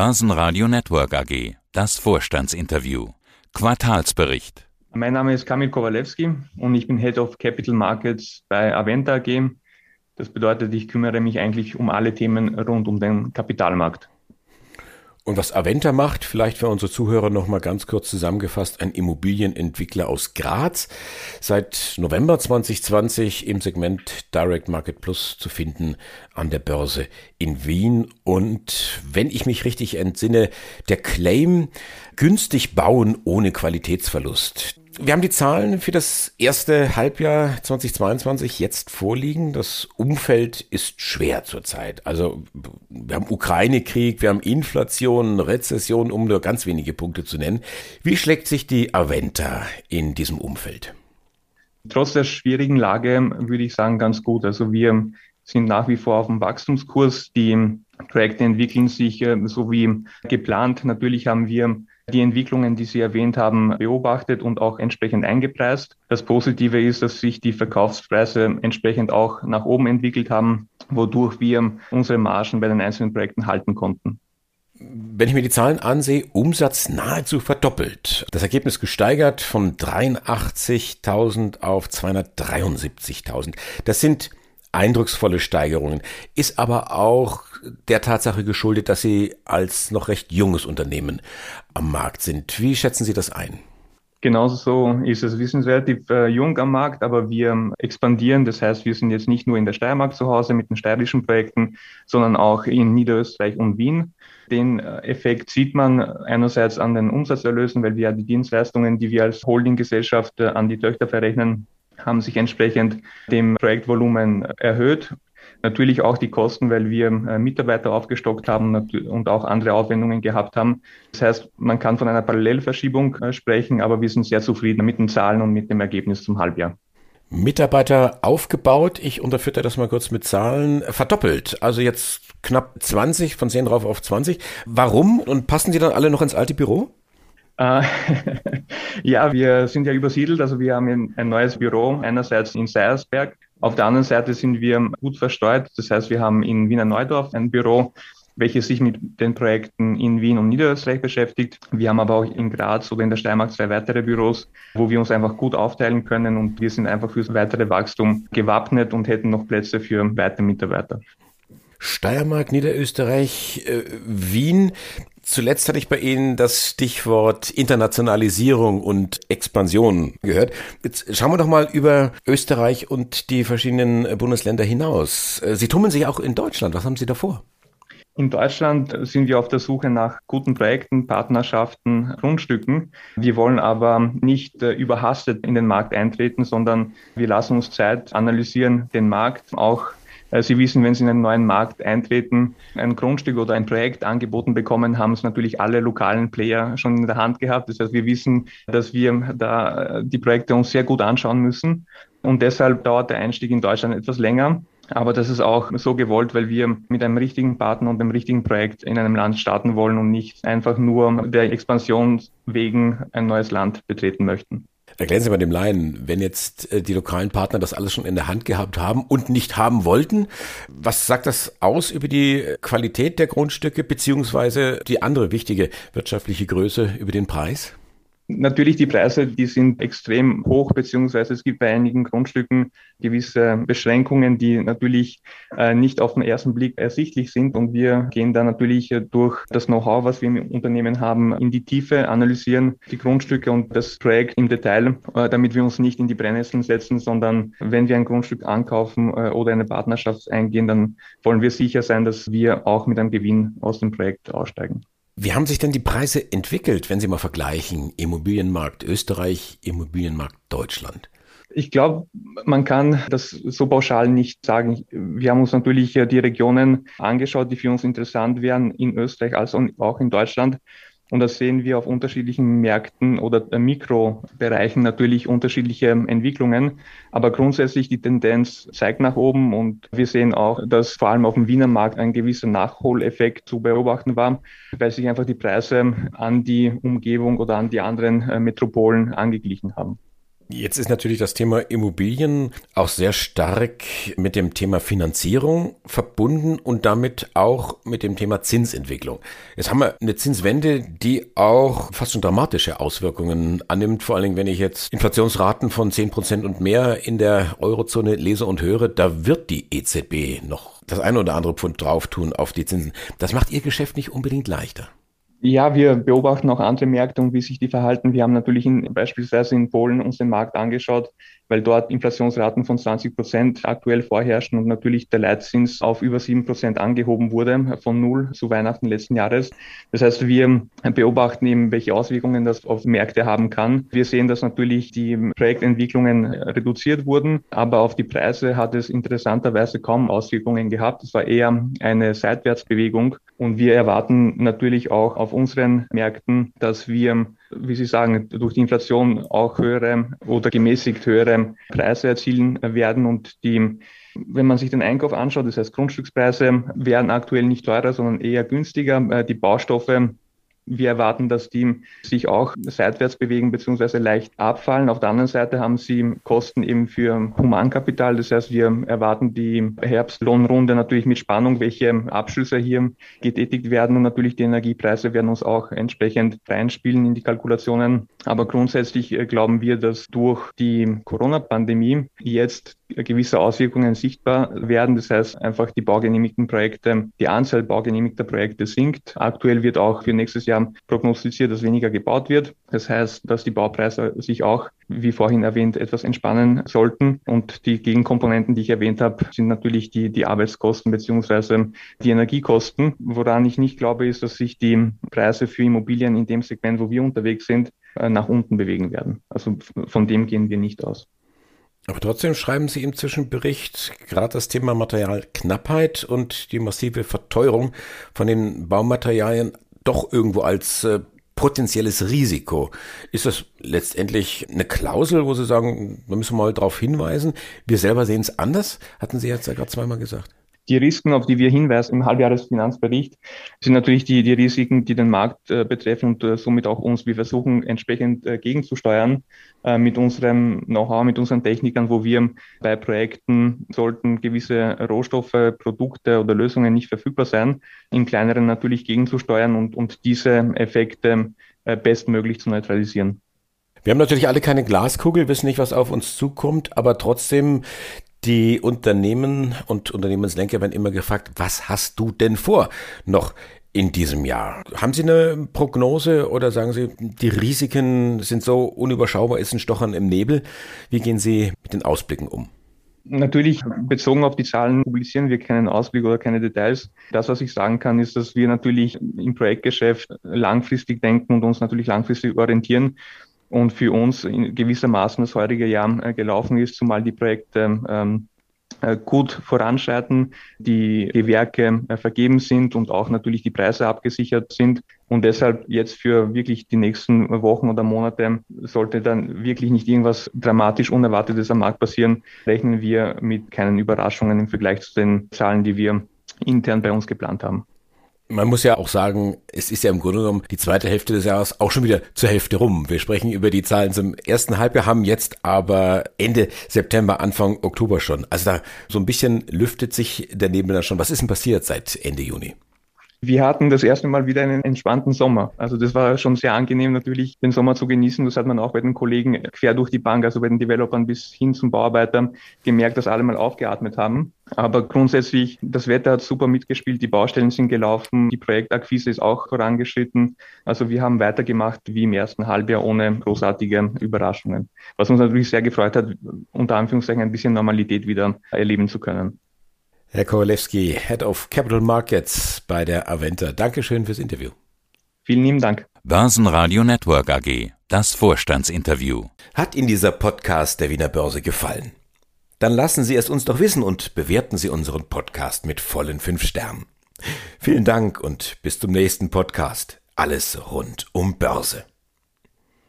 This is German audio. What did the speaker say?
Börsenradio Network AG. Das Vorstandsinterview. Quartalsbericht. Mein Name ist Kamil Kowalewski und ich bin Head of Capital Markets bei Aventa AG. Das bedeutet, ich kümmere mich eigentlich um alle Themen rund um den Kapitalmarkt. Und was Aventa macht, vielleicht für unsere Zuhörer noch mal ganz kurz zusammengefasst, ein Immobilienentwickler aus Graz, seit November 2020 im Segment Direct Market Plus zu finden an der Börse in Wien. Und wenn ich mich richtig entsinne, der Claim günstig bauen ohne Qualitätsverlust. Wir haben die Zahlen für das erste Halbjahr 2022 jetzt vorliegen. Das Umfeld ist schwer zurzeit. Also wir haben Ukraine-Krieg, wir haben Inflation, Rezession, um nur ganz wenige Punkte zu nennen. Wie schlägt sich die Aventa in diesem Umfeld? Trotz der schwierigen Lage würde ich sagen ganz gut. Also wir sind nach wie vor auf dem Wachstumskurs. Die Projekte entwickeln sich äh, so wie geplant. Natürlich haben wir die Entwicklungen, die Sie erwähnt haben, beobachtet und auch entsprechend eingepreist. Das Positive ist, dass sich die Verkaufspreise entsprechend auch nach oben entwickelt haben, wodurch wir unsere Margen bei den einzelnen Projekten halten konnten. Wenn ich mir die Zahlen ansehe, Umsatz nahezu verdoppelt. Das Ergebnis gesteigert von 83.000 auf 273.000. Das sind eindrucksvolle Steigerungen, ist aber auch der Tatsache geschuldet, dass Sie als noch recht junges Unternehmen am Markt sind. Wie schätzen Sie das ein? Genauso so ist es. Wir sind relativ äh, jung am Markt, aber wir expandieren. Das heißt, wir sind jetzt nicht nur in der Steiermark zu Hause mit den steirischen Projekten, sondern auch in Niederösterreich und Wien. Den äh, Effekt sieht man einerseits an den Umsatzerlösen, weil wir die Dienstleistungen, die wir als Holdinggesellschaft äh, an die Töchter verrechnen, haben sich entsprechend dem Projektvolumen erhöht. Natürlich auch die Kosten, weil wir äh, Mitarbeiter aufgestockt haben und auch andere Aufwendungen gehabt haben. Das heißt, man kann von einer Parallelverschiebung äh, sprechen, aber wir sind sehr zufrieden mit den Zahlen und mit dem Ergebnis zum Halbjahr. Mitarbeiter aufgebaut, ich unterfütter das mal kurz mit Zahlen, verdoppelt. Also jetzt knapp 20, von 10 drauf auf 20. Warum? Und passen die dann alle noch ins alte Büro? Äh, ja, wir sind ja übersiedelt, also wir haben ein neues Büro, einerseits in Seiersberg, auf der anderen Seite sind wir gut verstreut, das heißt, wir haben in Wiener Neudorf ein Büro, welches sich mit den Projekten in Wien und Niederösterreich beschäftigt. Wir haben aber auch in Graz oder in der Steiermark zwei weitere Büros, wo wir uns einfach gut aufteilen können und wir sind einfach fürs weitere Wachstum gewappnet und hätten noch Plätze für weitere Mitarbeiter. Steiermark, Niederösterreich, äh, Wien. Zuletzt hatte ich bei Ihnen das Stichwort Internationalisierung und Expansion gehört. Jetzt schauen wir doch mal über Österreich und die verschiedenen Bundesländer hinaus. Äh, Sie tummeln sich auch in Deutschland. Was haben Sie davor? In Deutschland sind wir auf der Suche nach guten Projekten, Partnerschaften, Grundstücken. Wir wollen aber nicht äh, überhastet in den Markt eintreten, sondern wir lassen uns Zeit, analysieren den Markt, auch Sie wissen, wenn Sie in einen neuen Markt eintreten, ein Grundstück oder ein Projekt angeboten bekommen, haben es natürlich alle lokalen Player schon in der Hand gehabt. Das heißt, wir wissen, dass wir da äh, die Projekte uns sehr gut anschauen müssen. Und deshalb dauert der Einstieg in Deutschland etwas länger. Aber das ist auch so gewollt, weil wir mit einem richtigen Partner und einem richtigen Projekt in einem Land starten wollen und nicht einfach nur der Expansion wegen ein neues Land betreten möchten. Erklären Sie mal dem Laien, wenn jetzt äh, die lokalen Partner das alles schon in der Hand gehabt haben und nicht haben wollten, was sagt das aus über die Qualität der Grundstücke beziehungsweise die andere wichtige wirtschaftliche Größe über den Preis? Natürlich, die Preise, die sind extrem hoch, beziehungsweise es gibt bei einigen Grundstücken gewisse Beschränkungen, die natürlich äh, nicht auf den ersten Blick ersichtlich sind. Und wir gehen da natürlich äh, durch das Know-how, was wir im Unternehmen haben, in die Tiefe, analysieren die Grundstücke und das Projekt im Detail, äh, damit wir uns nicht in die Brennnesseln setzen, sondern wenn wir ein Grundstück ankaufen oder eine Partnerschaft eingehen, dann wollen wir sicher sein, dass wir auch mit einem Gewinn aus dem Projekt aussteigen. Wie haben sich denn die Preise entwickelt, wenn Sie mal vergleichen? Immobilienmarkt Österreich, Immobilienmarkt Deutschland? Ich glaube, man kann das so pauschal nicht sagen. Wir haben uns natürlich die Regionen angeschaut, die für uns interessant wären in Österreich als auch in Deutschland. Und da sehen wir auf unterschiedlichen Märkten oder Mikrobereichen natürlich unterschiedliche Entwicklungen. Aber grundsätzlich die Tendenz zeigt nach oben und wir sehen auch, dass vor allem auf dem Wiener Markt ein gewisser Nachholeffekt zu beobachten war, weil sich einfach die Preise an die Umgebung oder an die anderen äh, Metropolen angeglichen haben. Jetzt ist natürlich das Thema Immobilien auch sehr stark mit dem Thema Finanzierung verbunden und damit auch mit dem Thema Zinsentwicklung. Jetzt haben wir eine Zinswende, die auch fast schon dramatische Auswirkungen annimmt, vor allen Dingen, wenn ich jetzt Inflationsraten von 10 Prozent und mehr in der Eurozone lese und höre, da wird die EZB noch das eine oder andere Pfund drauf tun auf die Zinsen. Das macht Ihr Geschäft nicht unbedingt leichter. Ja, wir beobachten auch andere Märkte und wie sich die verhalten. Wir haben natürlich in, beispielsweise in Polen uns den Markt angeschaut, weil dort Inflationsraten von 20 Prozent aktuell vorherrschen und natürlich der Leitzins auf über sieben Prozent angehoben wurde von null zu Weihnachten letzten Jahres. Das heißt, wir beobachten eben, welche Auswirkungen das auf Märkte haben kann. Wir sehen, dass natürlich die Projektentwicklungen reduziert wurden, aber auf die Preise hat es interessanterweise kaum Auswirkungen gehabt. Es war eher eine Seitwärtsbewegung und wir erwarten natürlich auch auf unseren Märkten, dass wir wie Sie sagen, durch die Inflation auch höhere oder gemäßigt höhere Preise erzielen werden und die wenn man sich den Einkauf anschaut, das heißt Grundstückspreise werden aktuell nicht teurer, sondern eher günstiger. Die Baustoffe wir erwarten, dass die sich auch seitwärts bewegen bzw. leicht abfallen. Auf der anderen Seite haben sie Kosten eben für Humankapital. Das heißt, wir erwarten die Herbstlohnrunde natürlich mit Spannung, welche Abschlüsse hier getätigt werden. Und natürlich die Energiepreise werden uns auch entsprechend reinspielen in die Kalkulationen. Aber grundsätzlich äh, glauben wir, dass durch die Corona-Pandemie jetzt gewisse Auswirkungen sichtbar werden. Das heißt einfach die baugenehmigten Projekte, die Anzahl baugenehmigter Projekte sinkt. Aktuell wird auch für nächstes Jahr prognostiziert, dass weniger gebaut wird. Das heißt, dass die Baupreise sich auch, wie vorhin erwähnt, etwas entspannen sollten. Und die Gegenkomponenten, die ich erwähnt habe, sind natürlich die, die Arbeitskosten beziehungsweise die Energiekosten. Woran ich nicht glaube, ist, dass sich die Preise für Immobilien in dem Segment, wo wir unterwegs sind, äh, nach unten bewegen werden. Also von dem gehen wir nicht aus. Aber trotzdem schreiben Sie im Zwischenbericht gerade das Thema Materialknappheit und die massive Verteuerung von den Baumaterialien doch irgendwo als äh, potenzielles Risiko. Ist das letztendlich eine Klausel, wo Sie sagen, da müssen wir mal darauf hinweisen? Wir selber sehen es anders, hatten Sie jetzt ja gerade zweimal gesagt. Die Risiken, auf die wir hinweisen im Halbjahresfinanzbericht, sind natürlich die, die Risiken, die den Markt äh, betreffen und äh, somit auch uns. Wir versuchen entsprechend äh, gegenzusteuern äh, mit unserem Know-how, mit unseren Technikern, wo wir bei Projekten sollten gewisse Rohstoffe, Produkte oder Lösungen nicht verfügbar sein, in kleineren natürlich gegenzusteuern und, und diese Effekte äh, bestmöglich zu neutralisieren. Wir haben natürlich alle keine Glaskugel, wissen nicht, was auf uns zukommt, aber trotzdem die Unternehmen und Unternehmenslenker werden immer gefragt, was hast du denn vor noch in diesem Jahr? Haben Sie eine Prognose oder sagen Sie, die Risiken sind so unüberschaubar, ist ein Stochern im Nebel? Wie gehen Sie mit den Ausblicken um? Natürlich, bezogen auf die Zahlen publizieren wir keinen Ausblick oder keine Details. Das, was ich sagen kann, ist, dass wir natürlich im Projektgeschäft langfristig denken und uns natürlich langfristig orientieren und für uns in gewissermaßen das heutige Jahr äh, gelaufen ist, zumal die Projekte ähm, äh, gut voranschreiten, die Gewerke äh, vergeben sind und auch natürlich die Preise abgesichert sind. Und deshalb jetzt für wirklich die nächsten Wochen oder Monate sollte dann wirklich nicht irgendwas dramatisch Unerwartetes am Markt passieren, rechnen wir mit keinen Überraschungen im Vergleich zu den Zahlen, die wir intern bei uns geplant haben. Man muss ja auch sagen, es ist ja im Grunde genommen die zweite Hälfte des Jahres auch schon wieder zur Hälfte rum. Wir sprechen über die Zahlen zum ersten Halbjahr, haben jetzt aber Ende September, Anfang Oktober schon. Also da so ein bisschen lüftet sich der Nebel da schon. Was ist denn passiert seit Ende Juni? Wir hatten das erste Mal wieder einen entspannten Sommer. Also das war schon sehr angenehm natürlich, den Sommer zu genießen. Das hat man auch bei den Kollegen quer durch die Bank, also bei den Developern bis hin zum Bauarbeiter gemerkt, dass alle mal aufgeatmet haben. Aber grundsätzlich, das Wetter hat super mitgespielt, die Baustellen sind gelaufen, die Projektakquise ist auch vorangeschritten. Also wir haben weitergemacht wie im ersten Halbjahr ohne großartige Überraschungen. Was uns natürlich sehr gefreut hat, unter Anführungszeichen ein bisschen Normalität wieder erleben zu können. Herr Kowalewski, Head of Capital Markets bei der Aventa. Dankeschön fürs Interview. Vielen lieben Dank. Börsenradio Network AG, das Vorstandsinterview. Hat Ihnen dieser Podcast der Wiener Börse gefallen? Dann lassen Sie es uns doch wissen und bewerten Sie unseren Podcast mit vollen fünf Sternen. Vielen Dank und bis zum nächsten Podcast. Alles rund um Börse.